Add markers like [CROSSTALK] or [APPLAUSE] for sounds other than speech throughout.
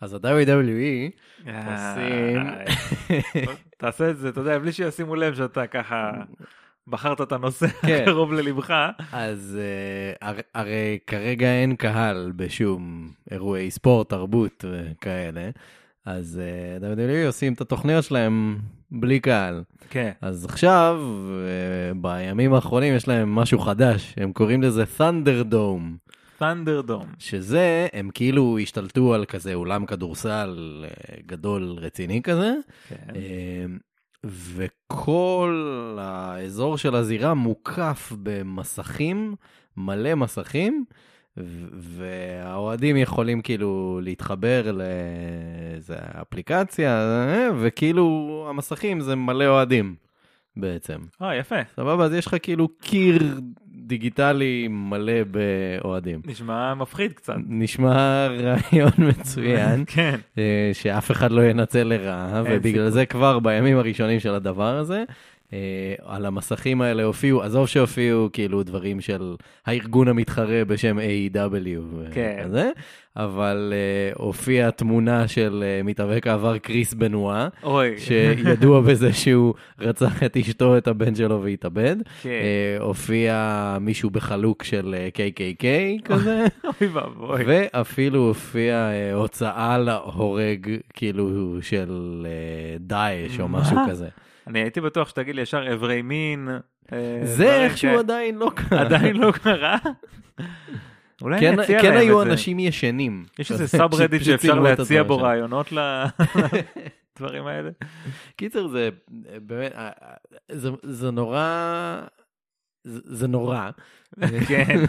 אז ה-WWE עושים... תעשה את זה, אתה יודע, בלי שישימו לב שאתה ככה בחרת את הנושא [LAUGHS] כן. הקרוב ללבך. אז אה, הר- הרי כרגע אין קהל בשום אירועי ספורט, תרבות וכאלה, אז אה, WWE עושים את התוכניות שלהם בלי קהל. כן. אז עכשיו, אה, בימים האחרונים יש להם משהו חדש, הם קוראים לזה Thunderdome. תנדרדום. שזה, הם כאילו השתלטו על כזה אולם כדורסל אה, גדול רציני כזה, כן. אה, וכל האזור של הזירה מוקף במסכים, מלא מסכים, והאוהדים יכולים כאילו להתחבר לאיזה אפליקציה, אה, וכאילו המסכים זה מלא אוהדים בעצם. אה, יפה. סבבה? אז יש לך כאילו קיר דיגיטלי מלא באוהדים. נשמע מפחיד קצת. נשמע רעיון [LAUGHS] מצוין, כן. אה, שאף אחד לא ינצל לרעה, ובגלל. זה כבר בימים הראשונים של הדבר הזה, על המסכים האלה הופיעו, עזוב שהופיעו כאילו דברים של הארגון המתחרה בשם A.W. כן. כזה, אבל אה, הופיעה תמונה של אה, מתאבק העבר קריס בנואה. שידוע [LAUGHS] בזה שהוא רצח את אשתו, את הבן שלו והתאבד. כן. אה, הופיע מישהו בחלוק של אה, KKK כזה, [LAUGHS] אוי ואבוי. ואפילו הופיע אה, הוצאה להורג כאילו של אה, דאעש או? משהו כזה. אני הייתי בטוח שתגיד לי ישר אברי מין. אה, זה איכשהו. עדיין לא קרה. עדיין לא קרה? אולי כן- אני אציע כן להם היו את זה. אנשים ישנים. יש איזה סאב רדיט שאפשר להציע בו. רעיונות לדברים [LAUGHS] האלה? קיצר זה אה, באמת, אה, זה- זה נורא, זה זה נורא. כן.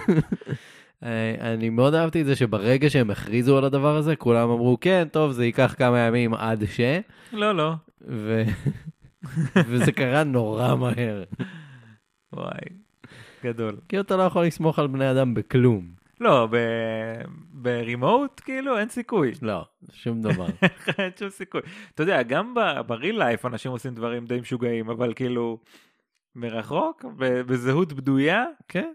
[LAUGHS] אני מאוד אהבתי את זה שברגע שהם הכריזו על הדבר הזה, כולם אמרו, כן, טוב, זה ייקח כמה ימים עד ש... לא, לא. ו... וזה קרה נורא מהר. וואי. גדול. כי אתה לא יכול לסמוך על בני אדם בכלום. לא, ב- ברימוט כאילו אין סיכוי. לא, שום דבר. [LAUGHS] אין שום סיכוי. אתה יודע, גם בריל לייף אנשים עושים דברים די משוגעים, אבל כאילו, מרחוק, בזהות בדויה, כן.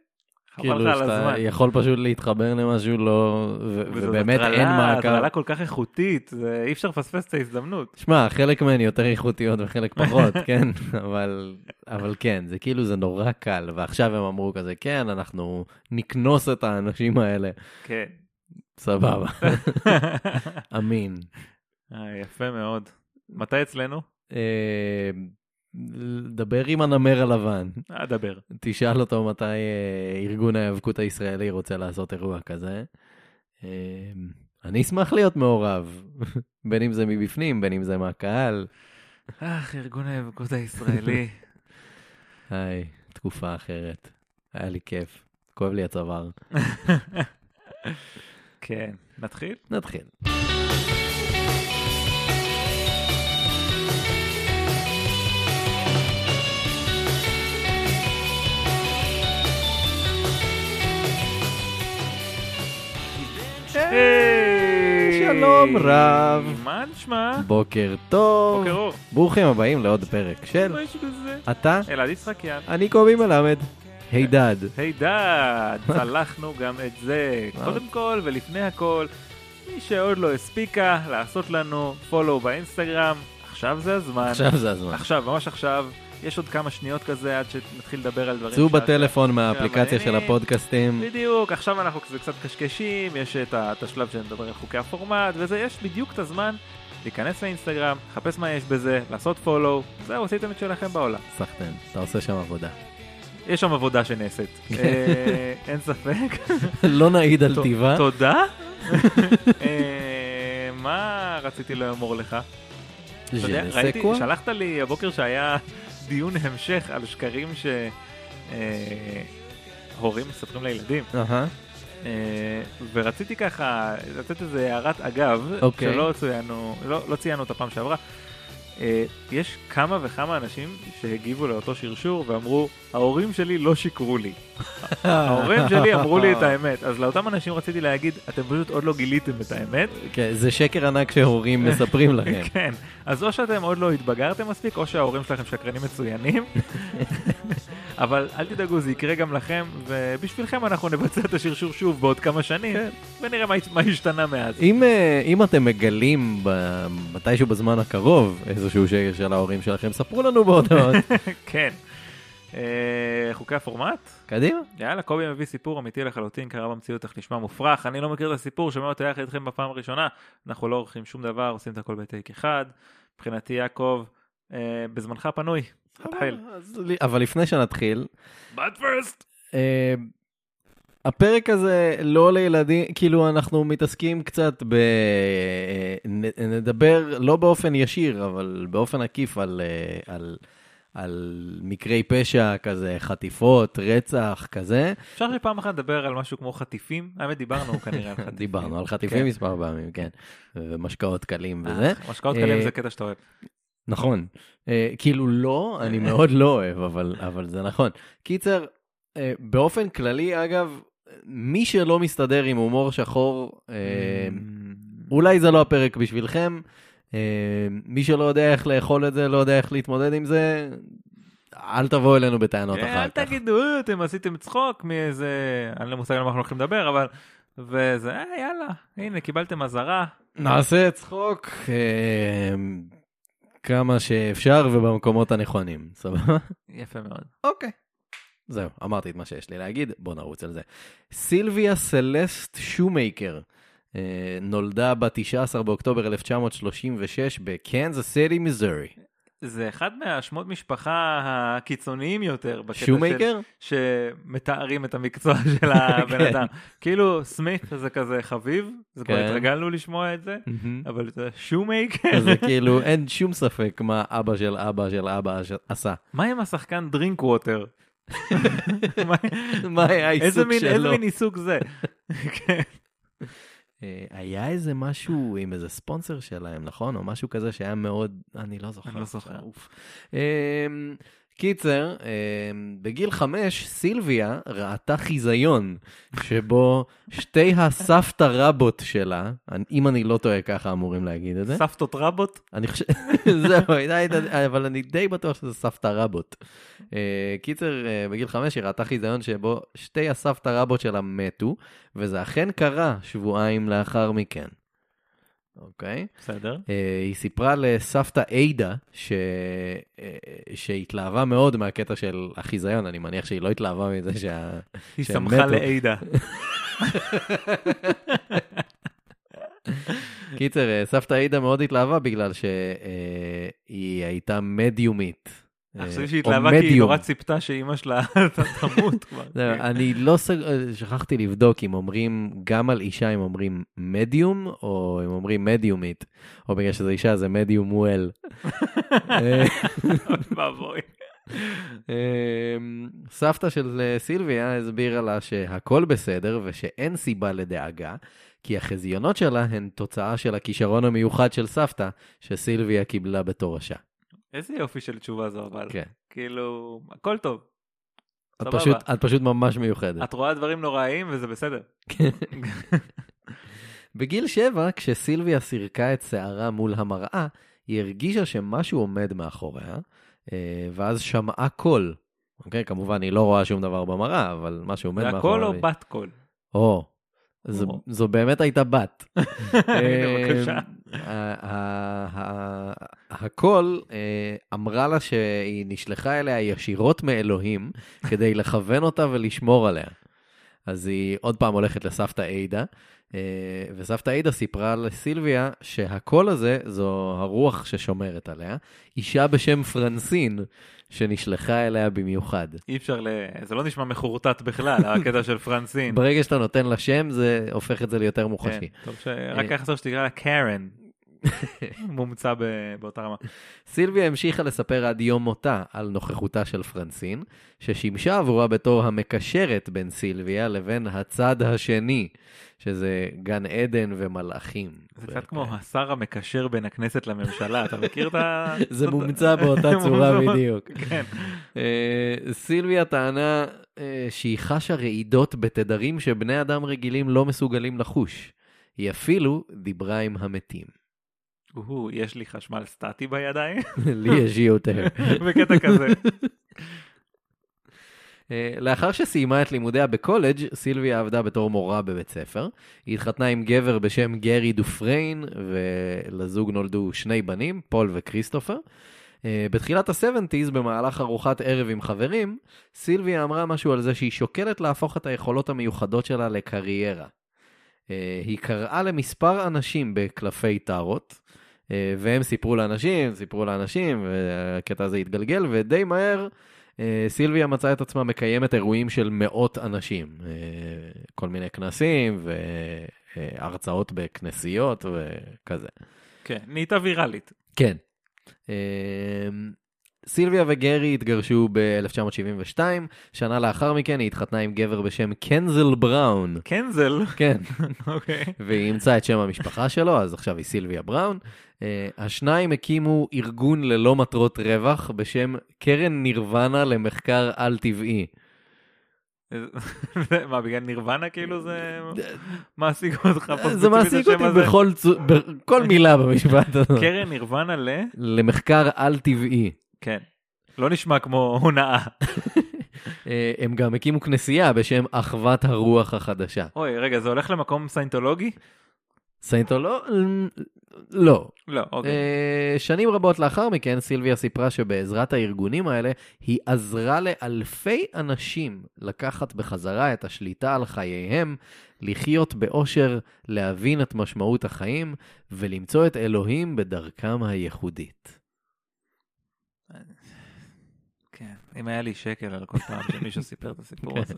כאילו שאתה. יכול פשוט להתחבר למשהו לא... ובאמת אין מעקב. הטרלה כל כך איכותית, אי אפשר לפספס את ההזדמנות. שמע, חלק מהן יותר איכותיות וחלק פחות, [LAUGHS] כן? אבל, אבל כן, זה כאילו, זה נורא קל. ועכשיו הם אמרו כזה, כן, אנחנו נקנוס את האנשים האלה. כן. סבבה, [LAUGHS] אמין. אה, יפה מאוד. מתי אצלנו? דבר עם הנמר הלבן. אדבר. תשאל אותו מתי אה, ארגון ההיאבקות הישראלי רוצה לעשות אירוע כזה. אה, אני אשמח להיות מעורב, [LAUGHS] בין אם זה מבפנים, בין אם זה מהקהל. אך, ארגון ההיאבקות הישראלי. [LAUGHS] היי, תקופה אחרת. היה לי כיף. כואב לי הצוואר. [LAUGHS] כן. נתחיל? נתחיל. שלום רב. מה נשמע? בוקר טוב. בוקר אור. ברוכים הבאים לעוד פרק של? אתה, אלעד יצחקיאן. אני קובי מלמד. היי דד. היי דד, [LAUGHS] צלחנו גם את זה. קודם כל ולפני הכל, מי שעוד לא הספיקה לעשות לנו פולו באינסטגרם, עכשיו זה הזמן. עכשיו זה הזמן. עכשיו, ממש עכשיו. יש עוד כמה שניות כזה עד שנתחיל לדבר על דברים. צאו בטלפון מהאפליקציה של. הפודקאסטים. בדיוק, עכשיו אנחנו כזה קצת קשקשים, יש את השלב שנדבר על חוקי הפורמט, וזה, יש בדיוק את הזמן להיכנס לאינסטגרם, לחפש מה יש בזה, לעשות פולו, זהו, עשיתם את שלכם בעולם. סחטן, אתה עושה שם עבודה. יש שם עבודה שנעשית, [LAUGHS] אה, אין ספק. [LAUGHS] לא נעיד על טיבה. תודה. אה, מה רציתי לאמור לך? אתה יודע, ראיתי? שלחת לי הבוקר שהיה דיון המשך על שקרים שהורים מספרים לילדים. אה, ורציתי ככה לתת איזה הערת אגב, אוקיי. שלא ציינו, לא, לא ציינו אותה פעם שעברה. אה, יש כמה וכמה אנשים שהגיבו לאותו שרשור ואמרו, ההורים שלי לא שיקרו לי. ההורים שלי אמרו לי את האמת. אז לאותם אנשים רציתי להגיד, אתם פשוט עוד לא גיליתם את האמת. כן, זה שקר ענק שהורים [LAUGHS] מספרים לכם. כן. אז או שאתם עוד לא התבגרתם מספיק, או שההורים שלכם שקרנים מצוינים. [LAUGHS] אבל אל תדאגו, זה יקרה גם לכם, ובשבילכם אנחנו נבצע את השרשור שוב בעוד כמה שנים, כן. ונראה מה, מה השתנה מאז. אם, אה, אם אתם מגלים ב- מתישהו בזמן הקרוב איזשהו שקר של ההורים שלכם, ספרו לנו בהודעות. [LAUGHS] כן. אה, חוקי הפורמט? קדימה. יאללה, קובי מביא סיפור אמיתי לחלוטין, קרה במציאות, איך נשמע מופרך. אני לא מכיר את הסיפור, שומע אותו יחד איתכם בפעם הראשונה. אנחנו לא עורכים שום דבר, עושים את הכל בטייק אחד. מבחינתי, יעקב, אה, בזמנך פנוי. לי- אבל לפני שנתחיל, But first. אה, הפרק הזה לא לילדים, כאילו אנחנו מתעסקים קצת ב... אה, נדבר לא באופן ישיר, אבל באופן עקיף על, אה, על, על מקרי פשע כזה, חטיפות, רצח כזה. אפשר שפעם אחת נדבר על משהו כמו חטיפים? האמת, דיברנו [LAUGHS] כנראה על חטיפים. דיברנו על חטיפים כן. מספר פעמים, כן. ומשקאות קלים וזה. אה, משקאות קלים אה, זה קטע שאתה אוהב. נכון. אה, כאילו לא, אני מאוד לא אוהב, אבל, אבל זה נכון. קיצר, באופן כללי, אגב, מי שלא מסתדר עם הומור שחור, אה, אולי זה לא הפרק בשבילכם. אה, מי שלא יודע איך לאכול את זה, לא יודע איך להתמודד עם זה, אל תבואו אלינו בטענות אה, אחר אל כך. תגידו, "אה, אתם עשיתם צחוק מאיזה... אין לי מושג על מה אנחנו הולכים לדבר, אבל... וזה, יאללה, הנה, קיבלתם אזהרה. נעשה צחוק כמה שאפשר ובמקומות הנכונים, סבבה? יפה מאוד. אוקיי. זהו, אמרתי את מה שיש לי להגיד, בוא נרוץ על זה. סילביה סלסט שומקר אה, נולדה ב-19 באוקטובר 1936 בקנזס סיטי, מיזורי. זה אחד מהשמות משפחה הקיצוניים יותר. בקטע של- שומקר? שמתארים את המקצוע [LAUGHS] של הבן כן. אדם. כאילו, סמית זה כזה חביב, זה כבר כן. התרגלנו לשמוע את זה, אבל זה שומקר. זה כאילו, אין שום ספק מה אבא של אבא של אבא עשה. מה עם השחקן דרינק ווטר? [LAUGHS] מה- היה העיסוק מין איזה שלו? מין עיסוק זה? [LAUGHS] אה, היה איזה משהו עם איזה ספונסר שלהם, נכון? או משהו כזה שהיה מאוד, אני לא זוכר. אני לא זוכר. קיצר, אמ, בגיל חמש סילביה ראתה חיזיון שבו שתי הסבתא רבות שלה, אם אני לא טועה ככה אמורים להגיד את זה, סבתות רבות? אני חושב, [LAUGHS] זהו, אבל אני די בטוח שזה סבתא רבות. אה, קיצר, אה, בגיל חמש היא ראתה חיזיון שבו שתי הסבתא רבות שלה מתו, וזה אכן קרה שבועיים לאחר מכן. אוקיי? בסדר. אה, היא סיפרה לסבתא עידה ש... אה, שהתלהבה מאוד מהקטע של החיזיון, אני מניח שהיא לא התלהבה מזה שה... היא שמחה. לעידה. קיצר, אה, סבתא עידה מאוד התלהבה בגלל שהיא הייתה מדיומית. אה, חושב שהיא התלהבה כי היא. נורא ציפתה שאימא שלה [LAUGHS] תמות כבר. אני לא. אה, שכחתי לבדוק אם אומרים גם על אישה אם אומרים מדיום או אם אומרים מדיומית, או בגלל שזה אישה זה מדיום וול. [LAUGHS] אה, ואבוי. סבתא של סילביה הסבירה לה שהכל בסדר ושאין סיבה לדאגה, כי החזיונות שלה הן תוצאה של הכישרון המיוחד של סבתא, שסילביה קיבלה בתורשה. איזה יופי של תשובה זו אבל. כן. כאילו, הכל טוב. את. פשוט, את פשוט ממש מיוחדת. את רואה דברים נוראיים וזה בסדר. [LAUGHS] בגיל שבע, כשסילביה סירקה את שערה מול המראה, היא הרגישה שמשהו עומד מאחוריה, אה, ואז שמעה קול. אוקיי, כמובן, היא לא רואה שום דבר במראה, אבל משהו עומד זה מאחוריה. הקול או בת קול? או, זו. זו באמת הייתה בת. [LAUGHS] הנה, בבקשה. ה- ה- הקול אה, אמרה לה שהיא נשלחה אליה ישירות מאלוהים כדי לכוון אותה ולשמור עליה. אז היא עוד פעם הולכת לסבתא עידה, אה, וסבתא עידה סיפרה לסילביה שהקול הזה זו הרוח ששומרת עליה, אישה בשם פרנסין, שנשלחה אליה במיוחד. אי אפשר ל... זה לא נשמע מחורטט בכלל, [LAUGHS] הקטע של פרנסין. ברגע שאתה נותן לה שם, זה הופך את זה ליותר מוחשי. כן, טוב אה. היה חסר שתקרא לה קארן. מומצא באותה רמה. סילביה המשיכה לספר עד יום מותה על נוכחותה של פרנסין, ששימשה עבורה בתור המקשרת בין סילביה לבין הצד השני, שזה גן עדן ומלאכים. זה קצת כמו השר המקשר בין הכנסת לממשלה, אתה מכיר את ה... [LAUGHS] זה מומצא באותה [LAUGHS] צורה. בדיוק. כן. אה, סילביה טענה אה, שהיא חשה רעידות בתדרים שבני אדם רגילים לא מסוגלים לחוש. היא אפילו דיברה עם המתים. הוא, יש לי חשמל סטטי בידיים? [LAUGHS] לי יש יותר. [LAUGHS] בקטע כזה. [LAUGHS] אה, לאחר שסיימה את לימודיה בקולג', סילביה עבדה בתור מורה בבית ספר. היא התחתנה עם גבר בשם גרי דופריין, ולזוג נולדו שני בנים, פול וכריסטופר. אה, בתחילת ה-70's, במהלך ארוחת ערב עם חברים, סילביה אמרה משהו על זה שהיא שוקלת להפוך את היכולות המיוחדות שלה לקריירה. אה, היא קראה למספר אנשים בקלפי טארות, והם סיפרו לאנשים, סיפרו לאנשים, והקטע הזה התגלגל, ודי מהר סילביה מצאה את עצמה מקיימת אירועים של מאות אנשים. כל מיני כנסים והרצאות בכנסיות וכזה. כן, נהייתה ויראלית. כן. סילביה וגרי התגרשו ב-1972, שנה לאחר מכן היא התחתנה עם גבר בשם קנזל בראון. קנזל? כן. [LAUGHS] אוקיי. והיא אימצה את שם המשפחה שלו, אז עכשיו היא סילביה בראון. Uh, השניים הקימו ארגון ללא מטרות רווח בשם קרן נירוונה למחקר על-טבעי. [LAUGHS] מה, בגלל נירוונה כאילו זה [LAUGHS] מעסיק אותך? זה מעסיק אותי בכל כל [LAUGHS] מילה במשפט הזה. קרן נירוונה ל? למחקר על-טבעי. כן. לא נשמע כמו הונאה. אה, הם גם הקימו כנסייה בשם אחוות הרוח החדשה. אוי, רגע, זה הולך למקום סיינטולוגי? סיינטולוג? לא. לא, אוקיי. Uh, שנים רבות לאחר מכן, סילביה סיפרה שבעזרת הארגונים האלה, היא עזרה לאלפי אנשים לקחת בחזרה את השליטה על חייהם, לחיות באושר, להבין את משמעות החיים, ולמצוא את אלוהים בדרכם הייחודית. כן, אם היה לי שקל על כל פעם שמישהו סיפר את הסיפור הזה.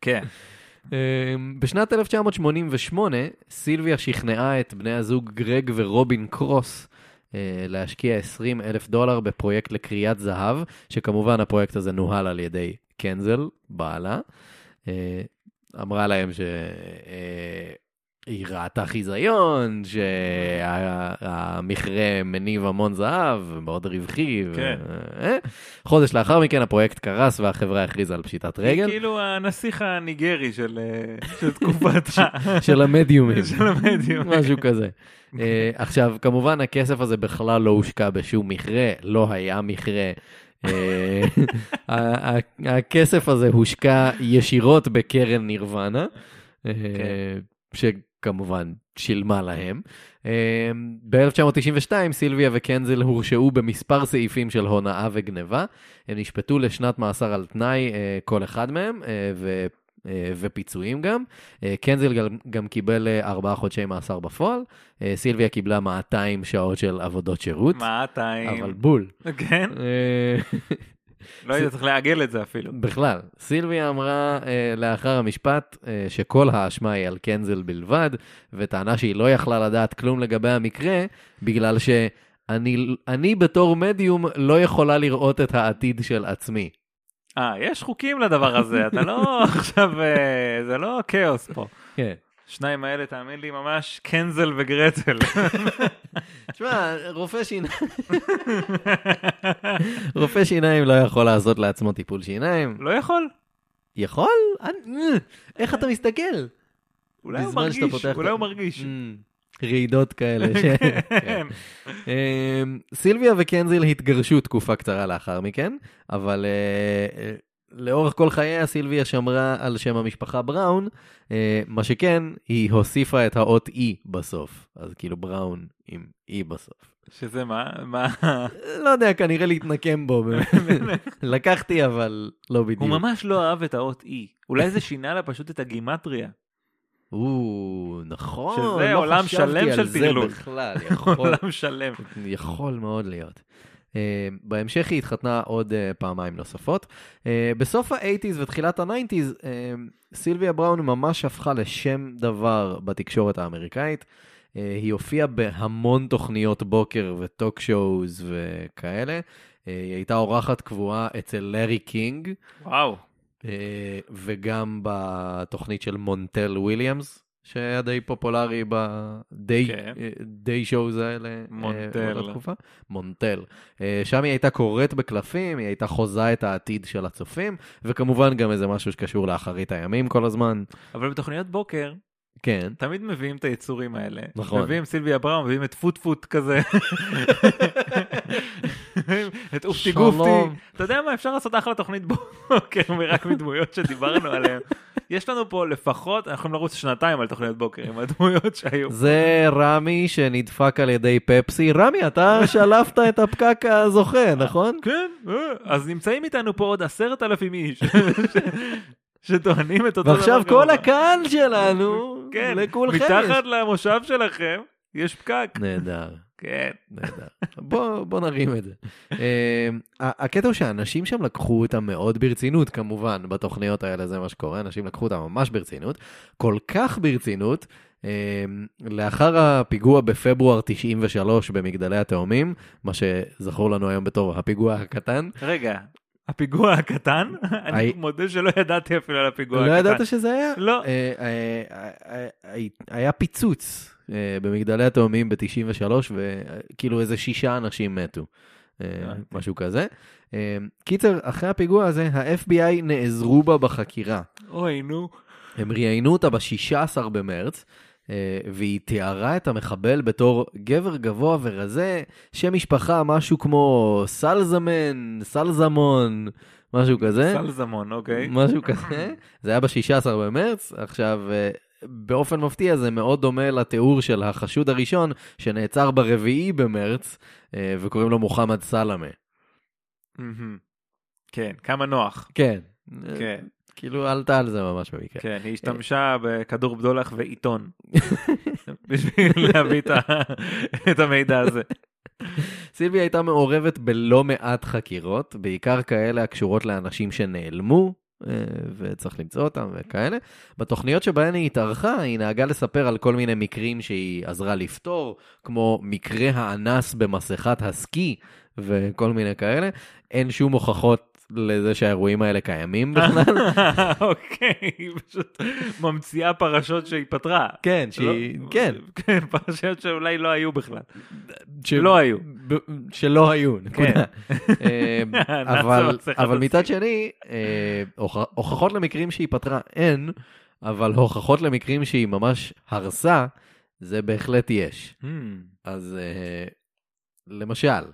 כן. אמ, בשנת 1988, סילביה שכנעה את בני הזוג גרג ורובין קרוס אה, להשקיע 20 אלף דולר בפרויקט לקריאת זהב, שכמובן הפרויקט הזה נוהל על ידי קנזל, בעלה. אה, אמרה להם ש... היא ראתה חיזיון, שהמכרה מניב המון זהב, מאוד רווחי. כן. ו... אה? חודש לאחר מכן הפרויקט קרס והחברה הכריזה על פשיטת רגל. היא כאילו הנסיך הניגרי של, אה, של תקופת [LAUGHS] ה... של המדיומים. [LAUGHS] של המדיומים. משהו כזה. אה, עכשיו, כמובן הכסף הזה בכלל לא הושקע בשום מכרה, לא היה מכרה. [LAUGHS] הכסף הזה הושקע ישירות בקרן נירוונה. כן. כמובן שילמה להם. אמ, ב-1992 סילביה וקנזל הורשעו במספר סעיפים של הונאה וגניבה. הם נשפטו לשנת מאסר על תנאי אה, כל אחד מהם, אה, ו... אה, ופיצויים גם. קנזל גם, גם קיבל ארבעה חודשי מאסר בפועל, סילביה קיבלה 200 שעות של עבודות שירות. 200. אבל בול. כן. [LAUGHS] לא היית צריך לעגל את זה אפילו. בכלל. סילביה אמרה אה, לאחר המשפט אה, שכל האשמה היא על קנזל בלבד, וטענה שהיא לא יכלה לדעת כלום לגבי המקרה, בגלל שאני בתור מדיום לא יכולה לראות את העתיד של עצמי. אה, יש חוקים לדבר הזה, אתה לא [LAUGHS] עכשיו, אה, זה לא כאוס פה. כן. שניים האלה, תאמין לי, ממש קנזל וגרטל. תשמע, רופא שיניים... רופא שיניים לא יכול לעשות לעצמו טיפול שיניים. לא יכול? יכול? איך אתה מסתכל? אולי הוא מרגיש, אולי הוא מרגיש. רעידות כאלה. [LAUGHS] כן. אמ, סילביה וקנזיל התגרשו תקופה קצרה לאחר מכן, אבל אה, לאורך כל חייה סילביה שמרה על שם המשפחה בראון, אה, מה שכן, היא הוסיפה את האות E בסוף. אז כאילו בראון עם E בסוף. שזה מה? מה? לא יודע, כנראה להתנקם בו. [LAUGHS] לקחתי, אבל לא בדיוק. הוא ממש לא אהב את האות E. אולי זה שינה לה פשוט את הגימטריה. או, נכון, שזה לא עולם שלם של טרלול. בכלל, יכול, עולם שלם. יכול מאוד להיות. אה, בהמשך היא התחתנה עוד אה, פעמיים נוספות. אה, בסוף ה-80's ותחילת ה-90's, אה, סילביה בראון ממש הפכה לשם דבר בתקשורת האמריקאית. היא הופיעה בהמון תוכניות בוקר ו talk shows וכאלה. היא הייתה אורחת קבועה אצל לארי קינג. וואו. וגם בתוכנית של מונטל וויליאמס, שהיה די פופולרי בדי כן. די שואוז האלה. אה, מונטל. מונטל. אה, שם היא הייתה קוראת בקלפים, היא הייתה חוזה את העתיד של הצופים, וכמובן גם איזה משהו שקשור לאחרית הימים כל הזמן. אבל בתוכניות בוקר, כן. תמיד מביאים את היצורים האלה. נכון. מביאים סילביה בראון, מביאים את פוט פוט כזה. [LAUGHS] את אופטי. גופטי. אתה יודע מה, אפשר לעשות אחלה תוכנית בוקר [LAUGHS] רק מדמויות שדיברנו עליהן. יש לנו פה לפחות, אנחנו יכולים לרוץ שנתיים על תוכניות בוקר עם הדמויות שהיו. זה רמי שנדפק על ידי פפסי. רמי, אתה שלפת את הפקק הזוכה, נכון? [LAUGHS] כן, אה, אז נמצאים איתנו פה עוד עשרת אלפים איש. [LAUGHS] שטוענים את אותו דבר. ועכשיו כל. הקהל שלנו, כן, לכולכם יש. מתחת למושב שלכם יש פקק. נהדר. כן. נהדר. בוא, בוא נרים את זה. אה, הקטע הוא שאנשים שם לקחו אותם מאוד ברצינות, כמובן, בתוכניות האלה זה מה שקורה, אנשים לקחו אותם ממש ברצינות, כל כך ברצינות, אה, לאחר הפיגוע בפברואר 93 במגדלי התאומים, מה שזכור לנו היום בתור הפיגוע הקטן, רגע, הפיגוע הקטן? [LAUGHS] אני מודה שלא ידעתי אפילו על הפיגוע לא הקטן. ידעת שזה היה? לא. אה, אה, אה, היה פיצוץ במגדלי התאומים ב-93, וכאילו איזה שישה אנשים מתו, אה. משהו כזה. אה, קיצר, אחרי הפיגוע הזה, ה-FBI נעזרו בה בחקירה. אוי, נו. הם ראיינו אותה ב-16 במרץ, אה, והיא תיארה את המחבל בתור גבר גבוה ורזה, שם משפחה משהו כמו סלזמן, סלזמון, משהו כזה. סלזמון, אוקיי. משהו כזה. זה היה ב-16 במרץ. עכשיו, אה, באופן מפתיע זה מאוד דומה לתיאור של החשוד הראשון שנעצר ברביעי במרץ, אה, וקוראים לו מוחמד סלמה. כן, כמה נוח. כן. כן, כאילו עלתה על זה ממש במקרה. כן, היא השתמשה בכדור בדולח ועיתון. [LAUGHS] בשביל להביא את המידע הזה. סילביה הייתה מעורבת בלא מעט חקירות, בעיקר כאלה הקשורות לאנשים שנעלמו, אה, וצריך למצוא אותם וכאלה. בתוכניות שבהן היא התארחה, היא נהגה לספר על כל מיני מקרים שהיא עזרה לפתור, כמו מקרה האנס במסכת הסקי וכל מיני כאלה. אין שום הוכחות לזה שהאירועים האלה קיימים [LAUGHS] בכלל. אוקיי, היא פשוט ממציאה פרשות שהיא פתרה. כן, שהיא, לא- כן, כן, פרשיות שאולי לא היו בכלל. שלא היו. שלא היו, נקודה. [LAUGHS] אה, אבל, מצד. שני, אה, הוכ- הוכחות למקרים שהיא פתרה אין, אבל הוכחות למקרים שהיא ממש הרסה, זה בהחלט יש. המ, אז אה, למשל,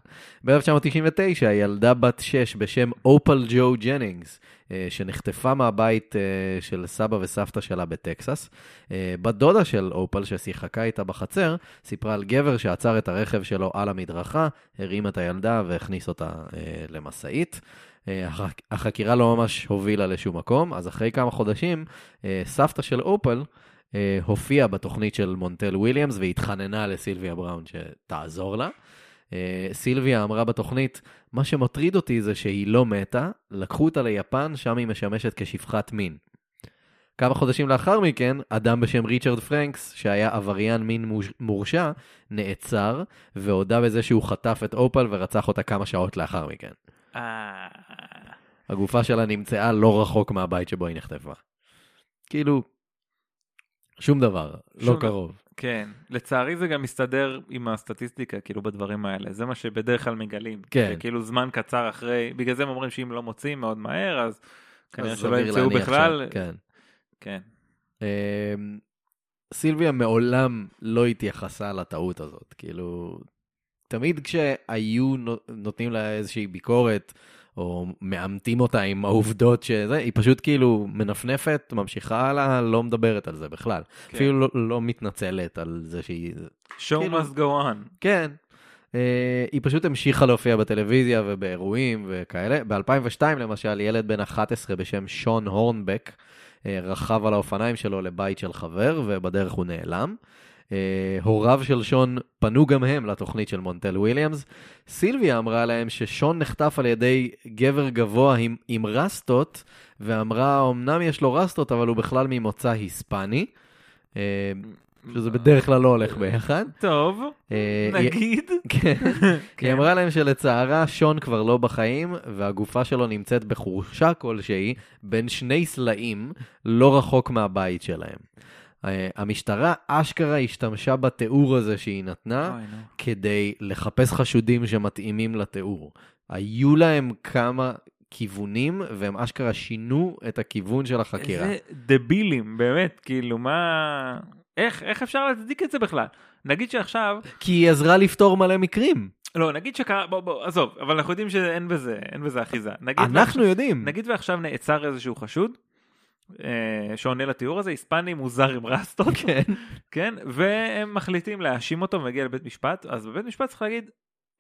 ב-1999 ילדה בת 6 בשם אופל ג'ו ג'נינגס, אה, שנחטפה מהבית אה, של סבא וסבתא שלה בטקסס. אה, בת דודה של אופל ששיחקה איתה בחצר, סיפרה על גבר שעצר את הרכב שלו על המדרכה, הרים את הילדה והכניס אותה למשאית. הח- החקירה לא ממש הובילה לשום מקום, אז אחרי כמה חודשים, סבתא של אופל הופיעה בתוכנית של מונטל וויליאמס והתחננה לסילביה בראון שתעזור לה. אה, סילביה אמרה בתוכנית, מה שמטריד אותי זה שהיא לא מתה, לקחו אותה ליפן, שם היא משמשת כשפחת מין. כמה חודשים לאחר מכן, אדם בשם ריצ'רד פרנקס, שהיה עבריין מין מורשע, נעצר, והודה בזה שהוא חטף את אופל ורצח אותה כמה שעות לאחר מכן. אה, הגופה שלה נמצאה לא רחוק מהבית שבו היא נחטפה. כאילו, שום דבר, שום לא דבר. קרוב. כן, לצערי זה גם מסתדר עם הסטטיסטיקה, כאילו בדברים האלה, זה מה שבדרך כלל מגלים. כן. כאילו זמן קצר אחרי, בגלל זה הם אומרים שאם לא מוצאים מאוד מהר, אז כנראה שלא ימצאו בכלל. ש- כן. כן. אמ, סילביה מעולם לא התייחסה לטעות הזאת. כאילו, תמיד כשהיו נו- נותנים לה איזושהי ביקורת, או מאמתים אותה עם העובדות שזה, היא פשוט כאילו מנפנפת, ממשיכה הלאה, לא מדברת על זה בכלל. כן. אפילו לא, לא מתנצלת על זה שהיא... show כאילו- must go on. כן. אה, היא פשוט המשיכה להופיע בטלוויזיה ובאירועים וכאלה. ב-2002 למשל, ילד בן 11 בשם שון הורנבק אה, רכב על האופניים שלו לבית של חבר, ובדרך הוא נעלם. אה, הוריו של שון פנו גם הם לתוכנית של מונטל וויליאמס. סילביה אמרה להם ששון נחטף על ידי גבר גבוה עם, עם רסטות, ואמרה, אמנם יש לו רסטות, אבל הוא בכלל ממוצא היספני. אה, שזה בדרך כלל לא הולך ביחד. טוב, אה, נגיד. כן. [LAUGHS] כן. היא אמרה להם שלצערה שון כבר לא בחיים, והגופה שלו נמצאת בחורשה כלשהי בין שני סלעים לא רחוק מהבית שלהם. אה, המשטרה אשכרה השתמשה בתיאור הזה שהיא נתנה. כדי לחפש חשודים שמתאימים לתיאור. היו להם כמה כיוונים, והם אשכרה שינו את הכיוון של החקירה. איזה דבילים, באמת, כאילו, מה... איך, איך אפשר להצדיק את זה בכלל? נגיד שעכשיו, כי היא עזרה לפתור מלא מקרים. לא, נגיד שקרה, בוא, בוא, עזוב, אבל אנחנו יודעים שאין בזה, אין בזה אחיזה. נגיד אנחנו יודעים. נגיד ועכשיו נעצר איזשהו חשוד, שעונה לתיאור הזה, היספני מוזר עם רסטות, [LAUGHS] כן. כן, והם מחליטים להאשים אותו ומגיע לבית משפט, אז בבית משפט צריך להגיד,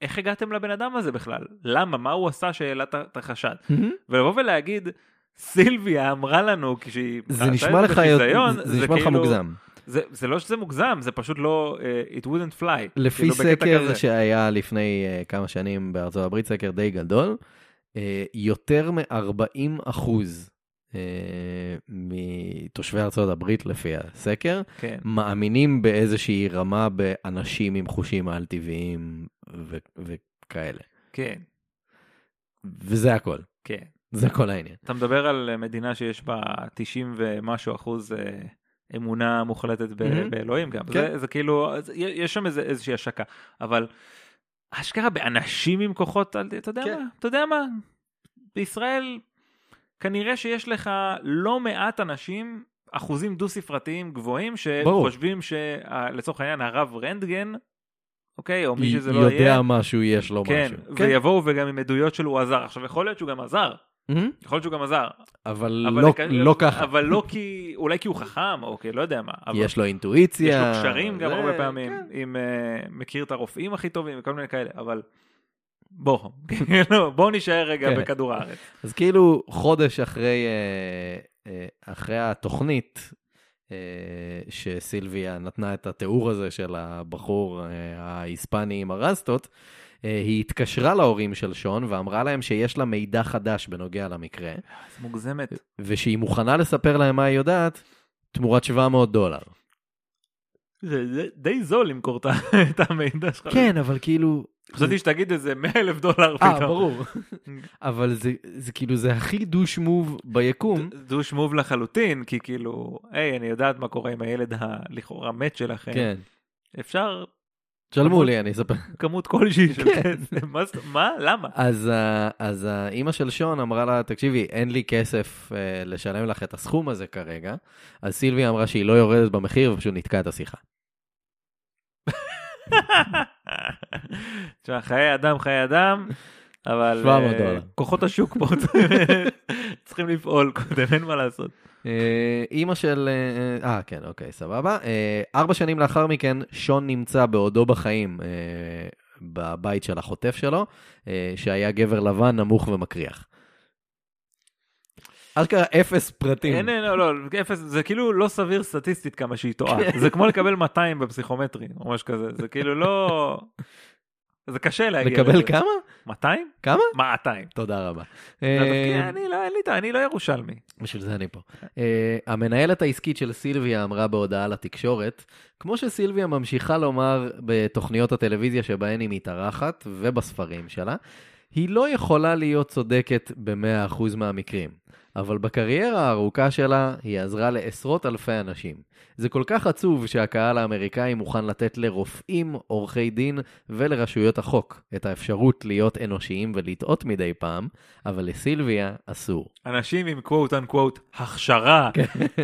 איך הגעתם לבן אדם הזה בכלל? למה? מה הוא עשה שהעלה את- החשד? ולבוא ולהגיד, סילביה אמרה לנו כשהיא... זה נשמע לך בחיזיון", זה נשמע לך כאילו- מוגזם. זה, זה לא שזה מוגזם, זה פשוט לא, uh, it wouldn't fly. לפי כאילו, סקר. שהיה לפני uh, כמה שנים בארצות הברית, סקר די גדול, uh, יותר מ-40 אחוז מתושבי ארצות הברית לפי הסקר, כן, מאמינים באיזושהי רמה באנשים עם חושים על-טבעיים ו- וכאלה. כן, וזה הכל, כן. זה כל העניין. אתה מדבר על אה, מדינה שיש בה 90 ומשהו אחוז אה, אמונה מוחלטת ב- מהמם. באלוהים גם. כן. זה, זה כאילו, יש שם איזה, איזושהי השקה. אבל אשכרה באנשים עם כוחות, על- אתה יודע כן. מה? אתה יודע מה? בישראל כנראה שיש לך לא מעט אנשים, אחוזים דו ספרתיים גבוהים. שחושבים שלצורך העניין הרב רנטגן, אוקיי, או מי שזה לא יודע יהיה, משהו, יש לו כן, משהו. ויבואו וגם עם עדויות שלו הוא עזר. עכשיו יכול להיות שהוא גם עזר, מהמם. יכול להיות שהוא גם עזר, אבל אבל לא- לכ- לא ככה. אבל לא כי, אולי כי הוא חכם, או כי לא יודע מה. אבל יש לו אינטואיציה. יש לו קשרים גם זה- הרבה פעמים, כן. עם uh, מכיר את הרופאים הכי טובים וכל מיני כאלה, אבל בוא, כאילו, בוא נישאר רגע כן. בכדור הארץ. אז כאילו חודש אחרי, אה, אה, אחרי התוכנית אה, שסילביה נתנה את התיאור הזה של הבחור ההיספני עם הרסטות, היא התקשרה להורים של שון ואמרה להם שיש לה מידע חדש בנוגע למקרה, זה מוגזמת. ושהיא מוכנה לספר להם מה היא יודעת תמורת 700 דולר. זה זה די זול למכור את [LAUGHS] המידע שלך. כן, אבל כאילו... חשבתי שתגיד איזה 100 אלף דולר אה, פתאום. ברור. [LAUGHS] אבל זה, זה כאילו, זה הכי דוש מוב ביקום. דוש מוב לחלוטין, כי כאילו, היי, אני יודעת מה קורה עם הילד הלכאורה מת שלכם. כן. אפשר שלמו לי, אני אספר. כמות כלשהי של כן. כסף. [LAUGHS] מה? למה? אז, ה- אז האימא של שון אמרה לה, תקשיבי, אין לי כסף אה, לשלם לך את הסכום הזה כרגע. אז סילביה אמרה שהיא לא יורדת במחיר ופשוט ניתקה את השיחה. תשמע, חיי אדם, חיי אדם, אבל 700 דולר. כוחות השוק פה [LAUGHS] צריכים לפעול קודם, אין מה לעשות. אה, אימא של... אה, אה, כן, אוקיי, סבבה. ארבע שנים לאחר מכן, שון נמצא בעודו בחיים בבית של החוטף שלו, שהיה גבר לבן, נמוך ומקריח. אשכרה אפס פרטים. אין, אין, לא, לא, אפס, זה כאילו לא סביר סטטיסטית כמה שהיא טועה. זה כמו לקבל 200 בפסיכומטרי, או משהו כזה, זה כאילו לא... זה קשה להגיע לקבל לזה. כמה? 200? כמה? 200. תודה רבה. אה, אני לא, אין לי, אני לא ירושלמי. בשביל זה אני פה. Uh, המנהלת העסקית של סילביה אמרה בהודעה לתקשורת, כמו שסילביה ממשיכה לומר בתוכניות הטלוויזיה שבהן היא מתארחת ובספרים שלה, היא לא יכולה להיות צודקת ב-100% מהמקרים, אבל בקריירה הארוכה שלה היא עזרה לעשרות אלפי אנשים. זה כל כך עצוב שהקהל האמריקאי מוכן לתת לרופאים, עורכי דין ולרשויות החוק את האפשרות להיות אנושיים ולטעות מדי פעם, אבל לסילביה אסור. אנשים עם קוואט אנקוואט הכשרה,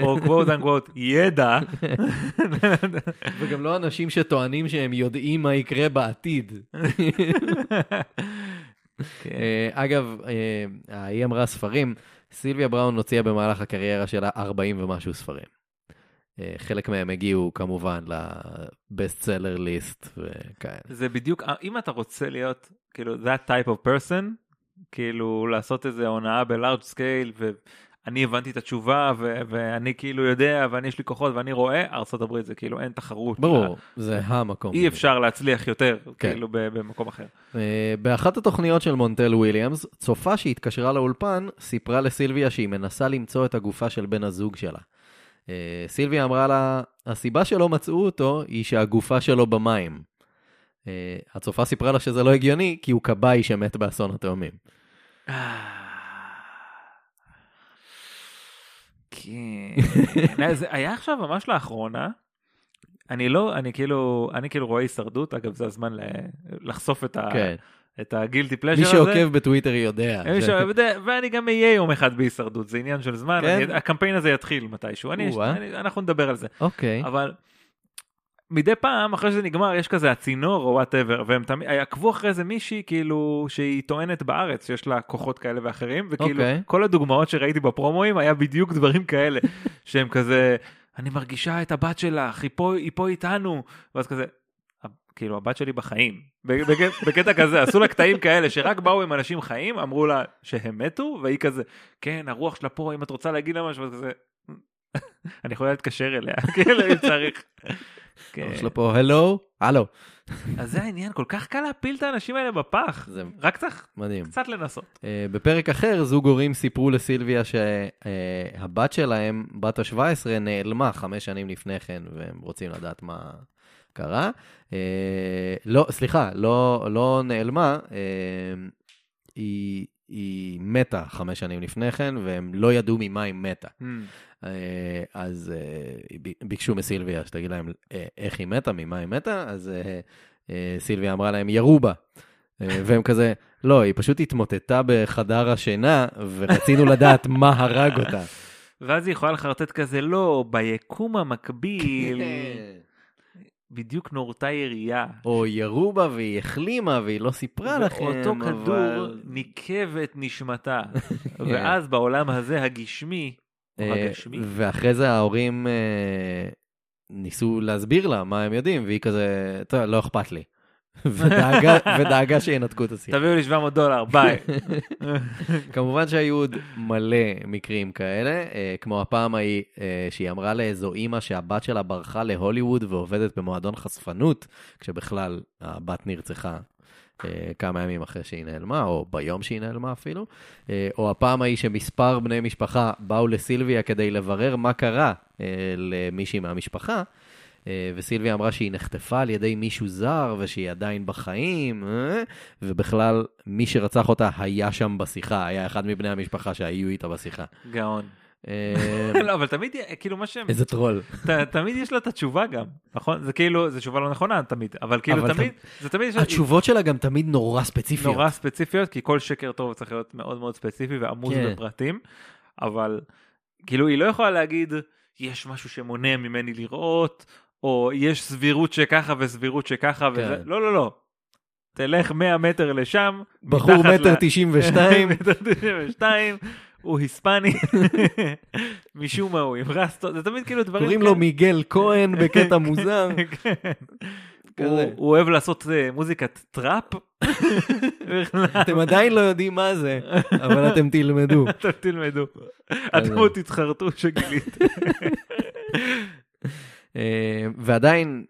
או quote unquote ידע, וגם לא אנשים שטוענים שהם יודעים מה יקרה בעתיד. [LAUGHS] כן. אה, אגב, אה, היא אמרה ספרים, סילביה בראון הוציאה במהלך הקריירה שלה 40 ומשהו ספרים. אה, חלק מהם הגיעו כמובן ל best seller list וכאלה. זה בדיוק, אם אתה רוצה להיות, כאילו, that type of person, כאילו, לעשות איזה הונאה ב large scale, ואני הבנתי את התשובה, ו- ואני כאילו יודע, ואני יש לי כוחות, ואני רואה, ארה"ב זה כאילו, אין תחרות. ברור, זה המקום. אי אפשר להצליח יותר, כן. כאילו, ב- במקום אחר. אה, באחת התוכניות של מונטל וויליאמס, צופה שהתקשרה לאולפן, סיפרה לסילביה שהיא מנסה למצוא את הגופה של בן הזוג שלה. אה, סילביה אמרה לה, הסיבה שלא מצאו אותו היא שהגופה שלו במים. אה, הצופה סיפרה לה שזה לא הגיוני, כי הוא כבאי שמת באסון התאומים. כן. זה היה עכשיו ממש לאחרונה. אני לא, אני כאילו, אני כאילו רואה הישרדות, אגב זה הזמן לחשוף את ה- כן. את ה guilty pleasure שלי הזה. שעוקב בטוויטר יודע. מי שעוקב- ואני גם אהיה יום אחד בהישרדות, זה עניין של זמן, כן? אני- הקמפיין הזה יתחיל מתישהו, אני-. אני- אנחנו נדבר על זה. אוקיי. אבל מדי פעם אחרי שזה נגמר יש כזה הצינור או whatever והם תמיד עקבו אחרי איזה מישהי כאילו שהיא טוענת בארץ שיש לה כוחות כאלה ואחרים וכאילו אוקיי. כל הדוגמאות שראיתי בפרומואים היה בדיוק דברים כאלה [LAUGHS] שהם כזה אני מרגישה את הבת שלך היא פה היא פה איתנו ואז כזה. כאילו הבת שלי בחיים בקטע, בקטע כזה עשו לה קטעים כאלה שרק באו עם אנשים חיים אמרו לה שהם מתו והיא כזה כן הרוח שלה פה אם את רוצה להגיד לה משהו כזה אני יכולה להתקשר אליה [LAUGHS] כאילו אם צריך. כן. יש לו פה הלו, הלו. אז זה העניין כל כך קל להפיל את האנשים האלה בפח זה רק צריך מדהים. קצת לנסות. אה, בפרק אחר, זוג הורים סיפרו לסילביה שהבת שלהם, בת ה-17, נעלמה חמש שנים לפני כן, והם רוצים לדעת מה קרה. אה, לא, סליחה, לא, לא נעלמה, אה, היא, היא מתה חמש שנים לפני כן, והם לא ידעו ממה היא מתה. אה, אז אה, ביקשו מסילביה שתגיד להם אה, איך היא מתה, ממה היא מתה, אז סילביה אמרה להם, ירו בה. והם כזה, לא, היא פשוט התמוטטה בחדר השינה, ורצינו לדעת מה הרג אותה. [LAUGHS] ואז היא יכולה לחרטט כזה לא ביקום המקביל בדיוק נורתה ירייה. או ירו בה והיא החלימה והיא לא סיפרה לכם, ואותו כדור אבל... ניקב את נשמתה. [LAUGHS] ואז בעולם הזה הגשמי, אה, הגשמי, ואחרי זה ההורים אה, ניסו להסביר לה מה הם יודעים, והיא כזה, טוב, לא אכפת לי. ודאגה, ודאגה שינתקו את השיחה. תביאו לי 700 דולר, ביי. [LAUGHS] כמובן שהיו עוד מלא מקרים כאלה, אה, כמו הפעם ההיא אה, שהיא אמרה לאיזו אימא שהבת שלה ברחה להוליווד ועובדת במועדון חשפנות, כשבכלל הבת נרצחה. אה, כמה ימים אחרי שהיא נעלמה, או ביום שהיא נעלמה אפילו, או הפעם ההיא שמספר בני משפחה באו לסילביה כדי לברר מה קרה למישהי מהמשפחה, וסילביה אמרה שהיא נחטפה על ידי מישהו זר ושהיא עדיין בחיים, אה, ובכלל מי שרצח אותה היה שם בשיחה, היה אחד מבני המשפחה שהיו איתה בשיחה. גאון. אה, [LAUGHS] לא, אבל תמיד, כאילו מה שהם, איזה טרול. תמיד יש לה את התשובה גם, נכון? זה כאילו, זו תשובה לא נכונה תמיד, אבל כאילו תמיד, זה תמיד התשובות שלה גם תמיד נורא ספציפיות. נורא ספציפיות, כי כל שקר טוב צריך להיות מאוד מאוד ספציפי ועמוד כן. בפרטים, אבל כאילו היא לא יכולה להגיד, יש משהו שמונע ממני לראות, או יש סבירות שככה וסבירות שככה, וזה, כן. לא, לא, לא. תלך 100 מטר לשם, בחור מטר ל- תשעים ושתיים, [LAUGHS] מטר 92, הוא היספני, [LAUGHS] משום מה הוא עם רסטות, זה תמיד כאילו דברים קוראים לו מיגל כהן בקטע [LAUGHS] מוזר. כן. כזה. הוא אוהב לעשות אה, מוזיקת טראפ. אתם עדיין לא יודעים מה זה, אבל אתם תלמדו. אתם תלמדו. אתם עוד תתחרטו שגיליתם. אה, ועדיין,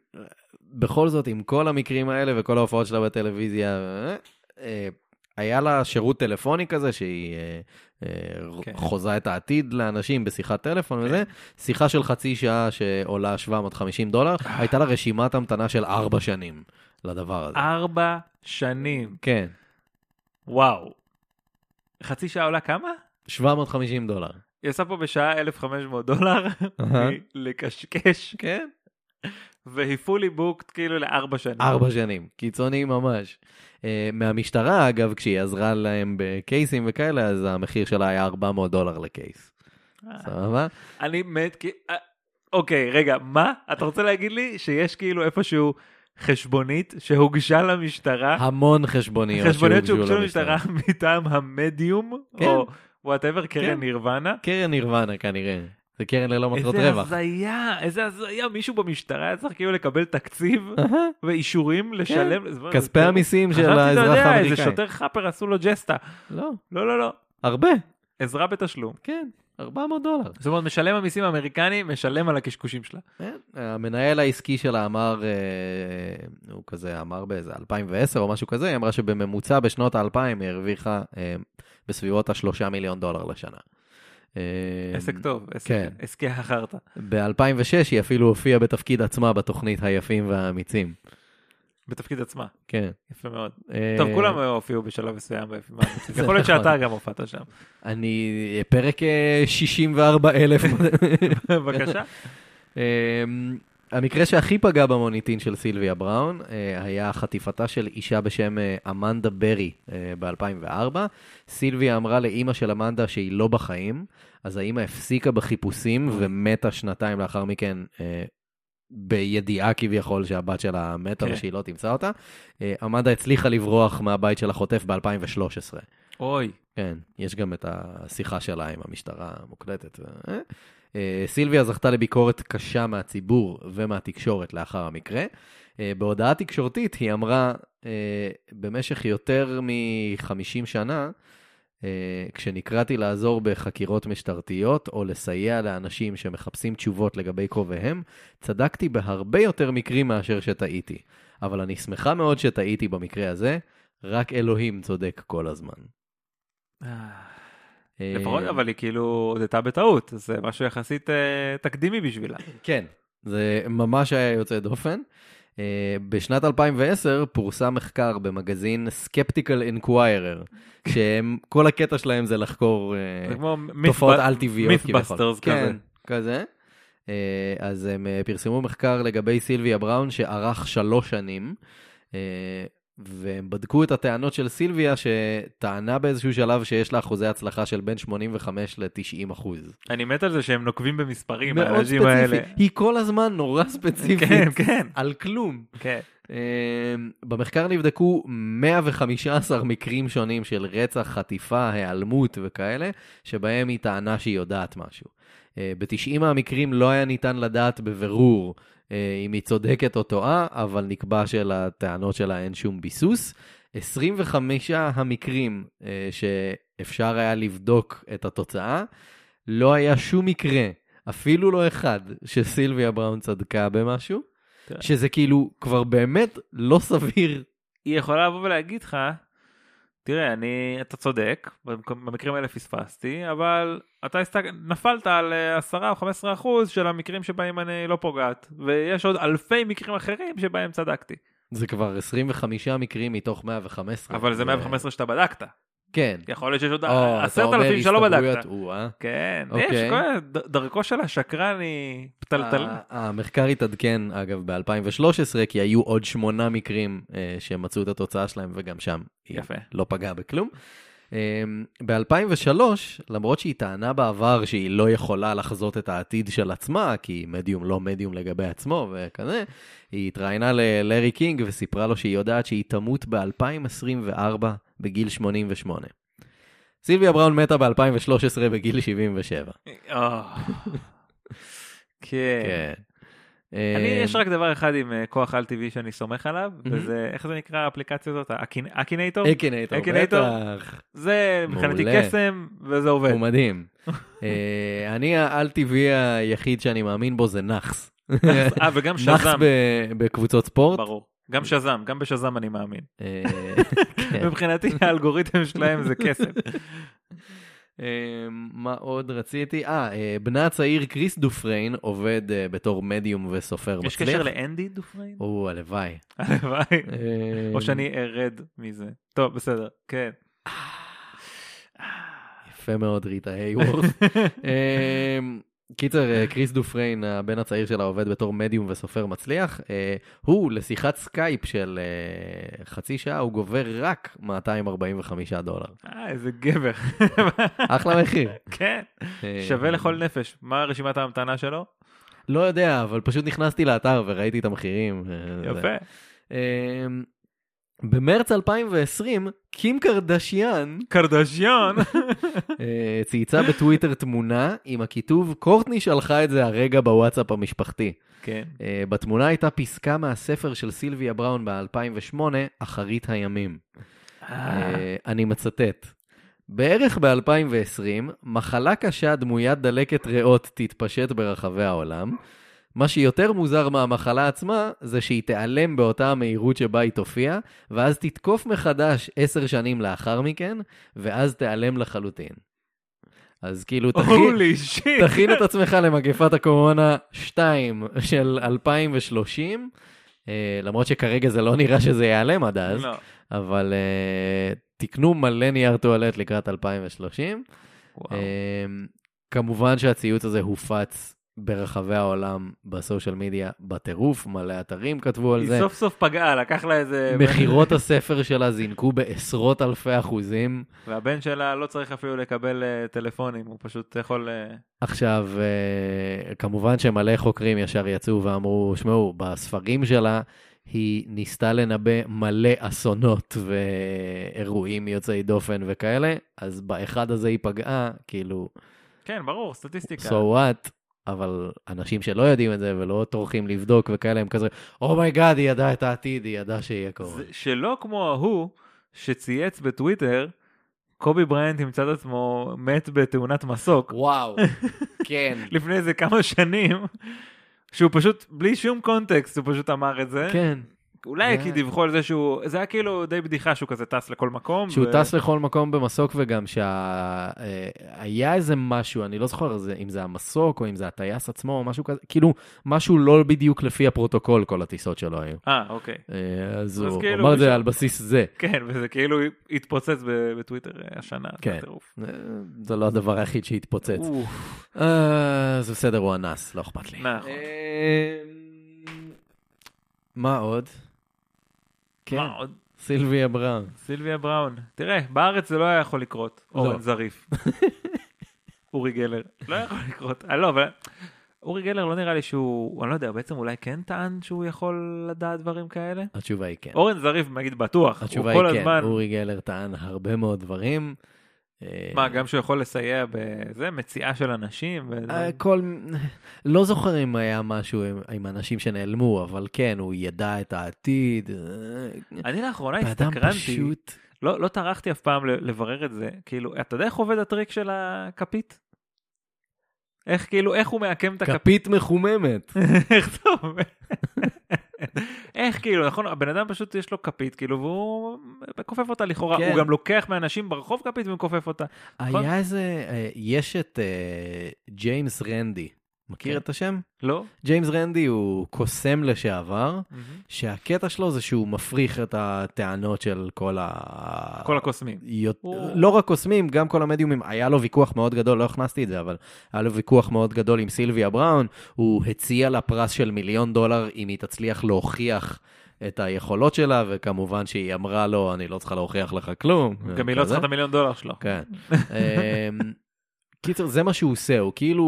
בכל זאת, עם כל המקרים האלה וכל ההופעות שלה בטלוויזיה, אה, אה, היה לה שירות טלפוני כזה, שהיא כן. חוזה את העתיד לאנשים בשיחת טלפון וזה, שיחה של חצי שעה שעולה 750 דולר, הייתה לה רשימת המתנה של ארבע שנים לדבר הזה. ארבע שנים. כן, וואו. חצי שעה עולה כמה? 750 דולר. היא עושה פה בשעה 1,500 דולר. [LAUGHS] לקשקש, כן. והיא fully booked כאילו לארבע שנים. ארבע שנים, קיצוני ממש. אה, מהמשטרה, אגב, כשהיא עזרה להם בקייסים וכאלה, אז המחיר שלה היה 400 דולר לקייס. אה. סבבה? אני מת כי... אה, אוקיי, רגע, מה? אתה רוצה להגיד לי שיש כאילו איפשהו חשבונית שהוגשה למשטרה? המון חשבוניות חשבוניות שהוגשו שהוגשו למשטרה מטעם המדיום? כן. או whatever, קרן כן. נירוונה? קרן נירוונה כנראה. זה קרן ללא מטרות איזה רווח. הזיה, איזה הזיה, מישהו במשטרה היה צריך כאילו לקבל תקציב [LAUGHS] ואישורים לשלם. כן. כספי זה- המיסים של חשבתי, אתה האזרח יודע, האמריקאי. איזה שוטר חאפר עשו לו ג'סטה. לא, לא, לא, לא. הרבה. עזרה בתשלום. כן, 400 דולר. זאת אומרת, משלם המיסים האמריקני משלם על הקשקושים שלה. כן, המנהל העסקי שלה אמר, אה, הוא כזה אמר באיזה 2010 או משהו כזה, היא אמרה שבממוצע בשנות האלפיים היא הרוויחה אה, בסביבות השלושה מיליון דולר לשנה. אה, עסק טוב, עסק- כן. עסקי החרטא. ב-2006 היא אפילו הופיעה בתפקיד עצמה בתוכנית היפים והאמיצים. בתפקיד עצמה, כן. יפה מאוד. אה, טוב, כולם הופיעו בשלב מסוים. יכול להיות נכון. שאתה גם הופעת שם. אני, פרק אה, 64 אלף. [LAUGHS] בבקשה. המקרה שהכי פגע במוניטין של סילביה בראון אה, היה חטיפתה של אישה בשם אה, אמנדה ברי ב-2004. סילביה אמרה לאימא של אמנדה שהיא לא בחיים, אז האימא הפסיקה בחיפושים ומתה שנתיים לאחר מכן אה, בידיעה כביכול שהבת שלה מתה כן. ושהיא לא תמצא אותה. אה, אמנדה הצליחה לברוח מהבית של החוטף ב-2013. אוי. כן, יש גם את השיחה שלה עם המשטרה המוקלטת. אה? סילביה זכתה לביקורת קשה מהציבור ומהתקשורת לאחר המקרה. אה, בהודעה תקשורתית היא אמרה, אה, במשך יותר מ-50 שנה, כשנקראתי לעזור בחקירות משטרתיות או לסייע לאנשים שמחפשים תשובות לגבי קרוביהם, צדקתי בהרבה יותר מקרים מאשר שטעיתי. אבל אני שמחה מאוד שטעיתי במקרה הזה, רק אלוהים צודק כל הזמן. אה, לפחות, אבל היא כאילו הודתה בטעות, זה משהו יחסית אה, תקדימי בשבילה. כן, זה ממש היה יוצא דופן. Uh, בשנת 2010 פורסם מחקר במגזין Skeptical Inquirer, שכל הקטע שלהם זה לחקור תופעות על-טבעיות כזה. כן, כזה. אז הם פרסמו מחקר לגבי סילביה בראון שארך שלוש שנים, והם בדקו את הטענות של סילביה, שטענה באיזשהו שלב שיש לה אחוזי הצלחה של בין 85 ל-90 אחוז. אני מת על זה שהם נוקבים במספרים, מאוד האנשים האלה. ספציפי, היא כל הזמן נורא [LAUGHS] ספציפית, כן, כן, על כלום. כן. אמ, במחקר נבדקו 115 מקרים שונים של רצח, חטיפה, היעלמות וכאלה, שבהם היא טענה שהיא יודעת משהו. אה, ב-90 מהמקרים לא היה ניתן לדעת בבירור אם היא צודקת או טועה, אבל נקבע שלטענות שלה אין שום ביסוס. 25 המקרים אה, שאפשר היה לבדוק את התוצאה, לא היה שום מקרה, אפילו לא אחד, שסילביה בראון צדקה במשהו. תראה. שזה כאילו כבר באמת לא סביר. היא יכולה לבוא ולהגיד לך, תראה, אני, אתה צודק, במק- במקרים האלה פספסתי, אבל אתה הסתק... נפלת על אה, 10 או 15 אחוז של המקרים שבהם אני לא פוגעת, ויש עוד אלפי מקרים אחרים שבהם צדקתי. זה כבר 25 מקרים מתוך 115. אבל זה 115 שאתה בדקת. כן. יכול להיות שיש עוד עשרת אלפים שלא בדקת. אה. כן, אוקיי. יש, כל- דרכו של השקרן היא פתלתל. המחקר התעדכן, אגב, ב-2013, כי היו עוד שמונה מקרים אה, שמצאו את התוצאה שלהם, וגם שם היא יפה. לא פגעה בכלום. ב-2003, למרות שהיא טענה בעבר שהיא לא יכולה לחזות את העתיד של עצמה, כי מדיום לא מדיום לגבי עצמו וכזה, היא התראיינה ללארי קינג וסיפרה לו שהיא יודעת שהיא תמות ב-2024 בגיל 88. סילביה בראון מתה ב-2013 בגיל 77. אה. [LAUGHS] כן. אני, אה, יש רק דבר אחד עם אה, כוח על טבעי שאני סומך עליו. וזה, איך זה נקרא האפליקציה הזאת? אקינטור? אקינטור? בטח. זה מבחינתי. קסם, וזה עובד. הוא מדהים. אה, אני העל-טבעי היחיד שאני מאמין בו זה נאחס. אה, וגם [LAUGHS] נאחס שזם, ב- בקבוצות ספורט. ברור. גם שזם, גם בשזם אני מאמין. [LAUGHS] כן. מבחינתי האלגוריתם שלהם זה קסם. [LAUGHS] אה, מה עוד רציתי? אה, אה, בנה הצעיר קריס דופריין עובד אה, בתור מדיום וסופר יש מצליח. קשר לאנדי דופריין? או, הלוואי. הלוואי. אה, או שאני ארד מזה. טוב, בסדר, כן. יפה מאוד, ריטה הייוורת'. [LAUGHS] אמ, קיצר, אה, קריס דופריין, הבן הצעיר שלה, עובד בתור מדיום וסופר מצליח. אה, הוא, לשיחת סקייפ של אה, חצי שעה, הוא גובה רק 245 דולר. אה, איזה גבר. אחלה מחיר. [LAUGHS] כן, שווה לכל נפש. מה רשימת ההמתנה שלו? לא יודע, אבל פשוט נכנסתי לאתר וראיתי את המחירים. יפה. במרץ 2020, קים קרדשיאן קרדשיון. [LAUGHS] אה, צייצה בטוויטר תמונה עם הכיתוב, קורטני שלחה את זה הרגע בוואטסאפ המשפחתי. כן. אה, בתמונה הייתה פסקה מהספר של סילביה בראון ב-2008, אחרית הימים. אה, אני מצטט. בערך ב-2020, מחלה קשה דמוית דלקת ריאות תתפשט ברחבי העולם. מה שיותר מוזר מהמחלה עצמה, זה שהיא תיעלם באותה המהירות שבה היא תופיע, ואז תתקוף מחדש עשר שנים לאחר מכן, ואז תיעלם לחלוטין. אז כאילו, תכין. תכין את עצמך למגפת הקורונה 2 של 2030, אה, למרות שכרגע זה לא נראה שזה ייעלם עד אז. לא. אבל uh, תקנו מלא נייר טואלט לקראת 2030. וואו. Um, כמובן שהציוץ הזה הופץ ברחבי העולם בסושיאל מדיה בטירוף, מלא אתרים כתבו על היא זה. סוף סוף פגעה, לקח לה איזה... מכירות הספר שלה זינקו בעשרות אלפי אחוזים. והבן שלה לא צריך אפילו לקבל אה, טלפונים, הוא פשוט יכול... אה, עכשיו, אה, כמובן שמלא חוקרים ישר יצאו ואמרו, שמעו, בספרים שלה היא ניסתה לנבא מלא אסונות ואירועים יוצאי דופן וכאלה, אז באחד הזה היא פגעה, כאילו, כן, ברור, סטטיסטיקה. so what, אבל אנשים שלא יודעים את זה ולא טורחים לבדוק וכאלה, הם כזה, oh my god, היא ידעה את העתיד, היא ידעה שיהיה קורה. שלא כמו ההוא שצייץ בטוויטר, קובי בריינט ימצא את עצמו מת בתאונת מסוק וואו, [LAUGHS] כן. לפני איזה כמה שנים, שהוא פשוט, בלי שום קונטקסט, הוא פשוט אמר את זה. כן, אולי כי דיווחו על זה שהוא, זה היה כאילו די בדיחה שהוא כזה טס לכל מקום. שהוא ו- טס לכל מקום במסוק וגם שהיה איזה משהו, אני לא זוכר אם זה המסוק או אם זה הטייס עצמו או משהו כזה, כאילו משהו לא בדיוק לפי הפרוטוקול כל הטיסות שלו היו. אה, אוקיי. אה, אז הוא כאילו אמר את זה על בסיס זה. כן, וזה כאילו התפוצץ ב- בטוויטר אה, השנה. זה כן. אה, זה לא הדבר היחיד שהתפוצץ. אה, זה בסדר, הוא אנס, לא אכפת לי. נכון. אה, מה עוד? כן, מה עוד? סילביה בראון. סילביה בראון. תראה, בארץ זה לא היה יכול לקרות. לא. אורן זריף. [LAUGHS] אורי גלר. לא יכול לקרות. אה, לא, אבל... אורי גלר לא נראה לי שהוא, אני לא יודע, בעצם אולי כן טען שהוא יכול לדעת דברים כאלה? התשובה היא כן. אורן זריף, נגיד, בטוח. התשובה היא כן, הזמן... אורי גלר טען הרבה מאוד דברים. אה, מה, גם שהוא יכול לסייע בזה, מציאה של אנשים? אה, כל... [LAUGHS] לא זוכר אם היה משהו עם, עם אנשים שנעלמו, אבל כן, הוא ידע את העתיד. אה, אני לאחרונה הסתקרנתי, פשוט... לא, לא טרחתי אף פעם לברר את זה, כאילו, אתה יודע איך עובד הטריק של הכפית? איך כאילו, איך הוא מעקם את הכפית? כפית מחוממת. [LAUGHS] איך זה עובד? [LAUGHS] איך כאילו, נכון, הבן אדם פשוט יש לו כפית, כאילו, והוא מכופף אותה לכאורה, כן. הוא גם לוקח מאנשים ברחוב כפית ומכופף אותה. נכון? היה איזה... אה, יש את ג'יימס רנדי. מכיר כן. את השם? לא? ג'יימס רנדי הוא קוסם לשעבר, שהקטע שלו זה שהוא מפריך את הטענות של כל ה... כל הקוסמים. יות- הוא- לא רק קוסמים, גם כל המדיומים, היה לו ויכוח מאוד גדול, לא הכנסתי את זה, אבל היה לו ויכוח מאוד גדול עם סילביה בראון, הוא הציע לה פרס של מיליון דולר אם היא תצליח להוכיח את היכולות שלה, וכמובן שהיא אמרה לו, אני לא צריכה להוכיח לך כלום. גם היא לא. צריכה את המיליון דולר שלו. כן. [LAUGHS] קיצר, זה מה שהוא עושה, הוא כאילו,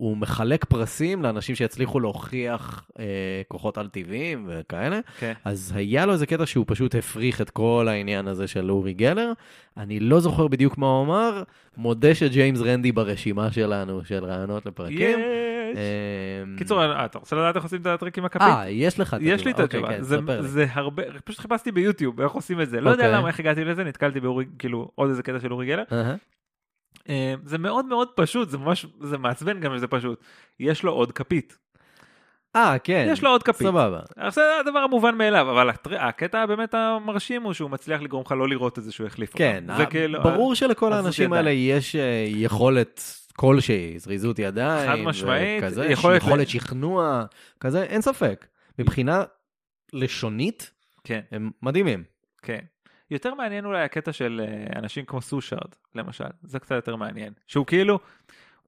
הוא מחלק פרסים לאנשים שיצליחו להוכיח אה, כוחות על-טבעיים וכאלה. כן. אז היה לו איזה קטע שהוא פשוט הפריך את כל העניין הזה של אורי גלר. אני לא זוכר בדיוק מה הוא אמר, מודה שג'יימס רנדי ברשימה שלנו, של רעיונות לפרקים. יש. אמ, קיצור, אה, אתה רוצה לדעת איך עושים את הטריק עם הכפית? אה, יש לך את יש לי את אוקיי, התשובה, כן, זה- לי. זה הרבה, פשוט חיפשתי ביוטיוב איך עושים את זה, לא יודע אוקיי. למה, איך הגעתי לזה, נתקלתי באורי, כאילו עוד איזה קטע של אורי גלר. אה, זה מאוד מאוד פשוט, זה ממש, זה מעצבן גם שזה פשוט, יש לו עוד כפית, אה, כן. יש לו עוד כפית, סבבה. זה הדבר המובן מאליו, אבל הקטע באמת המרשים הוא שהוא מצליח לגרום לך לא לראות את זה שהוא החליף כן, אותו, זה ה- כאילו, ברור שלכל הזוז האנשים. האלה יש אה, יכולת כלשהי, זריזות ידיים, חד משמעית, וכזה, יכולת יכולת, ל- שכנוע, כזה, אין ספק. מבחינה לשונית, כן, הם מדהימים. כן. יותר מעניין אולי הקטע של אה, אנשים כמו סושארד, למשל, זה קצת יותר מעניין, שהוא כאילו,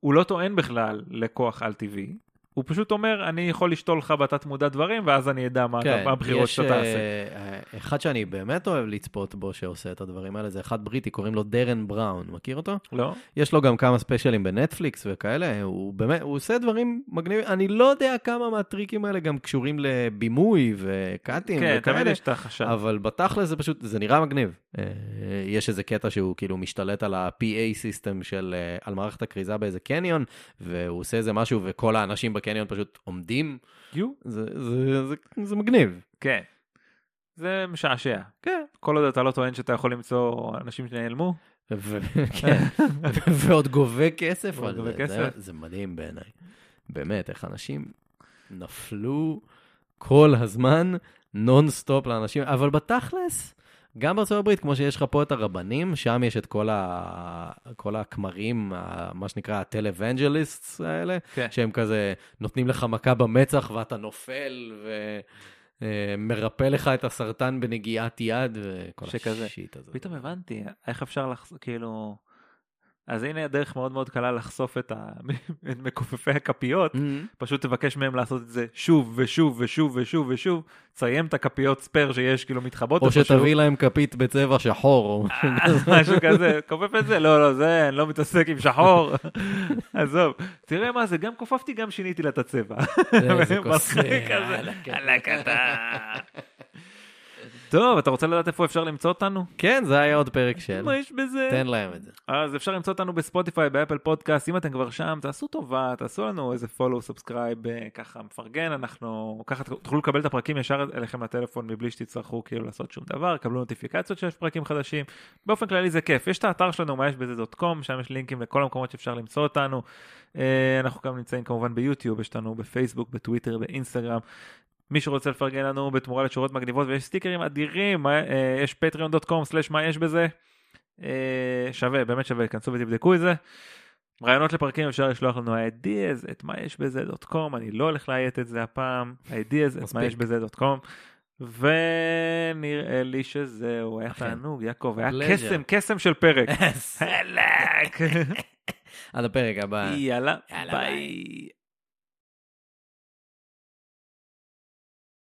הוא לא טוען בכלל לכוח על טבעי, הוא פשוט אומר, אני יכול לשתול לך בתת מודע דברים, ואז אני אדע מה, הבחירות כן, יש, שאתה תעשה. אחד שאני באמת אוהב לצפות בו שעושה את הדברים האלה, זה אחד בריטי, קוראים לו דרן בראון, מכיר אותו? לא? יש לו גם כמה ספיישלים בנטפליקס וכאלה, הוא באמת, הוא עושה דברים מגניבים, אני לא יודע כמה מהטריקים האלה גם קשורים לבימוי וקאטים כן, וכאלה. תמיד יש את החשד. אבל בתכל'ס זה פשוט, זה נראה מגניב. אה, יש איזה קטע שהוא כאילו משתלט על ה-PA system של, אה, על מערכת הכריזה באיזה קניון, והוא עושה איזה משהו וכל האנשים בקניון פשוט עומדים. יו? זה, זה, זה, זה מגניב. כן. זה משעשע. כן. כל עוד אתה לא טוען שאתה יכול למצוא אנשים שנעלמו, ו- [LAUGHS] כן. ועוד גובה כסף על גובה זה. זה, זה מדהים בעיניי. באמת, איך אנשים נפלו כל הזמן נונסטופ לאנשים, אבל בתכלס, גם בארצות הברית, כמו שיש לך פה את הרבנים, שם יש את כל, ה... כל הכמרים, מה שנקרא ה televangelists האלה, כן. שהם כזה נותנים לך מכה במצח ואתה נופל ומרפא לך את הסרטן בנגיעת יד וכל. השיט הזה. פתאום הבנתי איך אפשר לחזור, כאילו, אז הנה דרך מאוד מאוד קלה לחשוף את, ה... [LAUGHS] את מכופפי הכפיות, פשוט תבקש מהם לעשות את זה שוב ושוב ושוב ושוב ושוב, תסיים את הכפיות spare שיש כאילו מתחבות. או. שתביא להם כפית בצבע שחור. או משהו משהו כזה, כופף את זה? לא, לא, זה, אני לא מתעסק עם שחור. [LAUGHS] עזוב, תראה מה זה, גם כופפתי, גם שיניתי לה את הצבע. איזה [LAUGHS] מצחיק כוסה, כזה. יאללה, כן. יאללה, קטן. טוב, אתה רוצה לדעת איפה אפשר למצוא אותנו? כן, זה היה עוד פרק של. מה יש בזה? תן להם את זה. אז אפשר למצוא אותנו בספוטיפיי, באפל פודקאסט, אם אתם כבר שם, תעשו טובה, תעשו לנו איזה follow, subscribe, ככה מפרגן, אנחנו, ככה תוכלו לקבל את הפרקים ישר אליכם לטלפון מבלי שתצטרכו כאילו לעשות שום דבר, קבלו נוטיפיקציות שיש פרקים חדשים, באופן כללי זה כיף. יש את האתר שלנו, מה יש בזה דוט קום, שם יש לינקים לכל המקומות שאפשר למצוא אותנו. אה, אנחנו גם נמצאים כמובן ביוטיוב, יש לנו בפייסבוק, בטוויטר, באינסטגרם. מי שרוצה לפרגן לנו בתמורה לתשורות מגניבות ויש סטיקרים אדירים, מה- אה, יש patreon.com/מה יש בזה. אה, שווה, באמת שווה, כנסו ותבדקו את זה. רעיונות לפרקים אפשר לשלוח לנו ideas את מה יש בזה דוט קום, אני לא הולך לאיית את זה הפעם, ideas את מה. יש בזה דוט קום. ונראה לי שזהו, היה. תענוג, יעקב, היה. קסם, קסם של פרק. [LAUGHS] [LAUGHS] עד הפרק הבא. יאללה, ביי.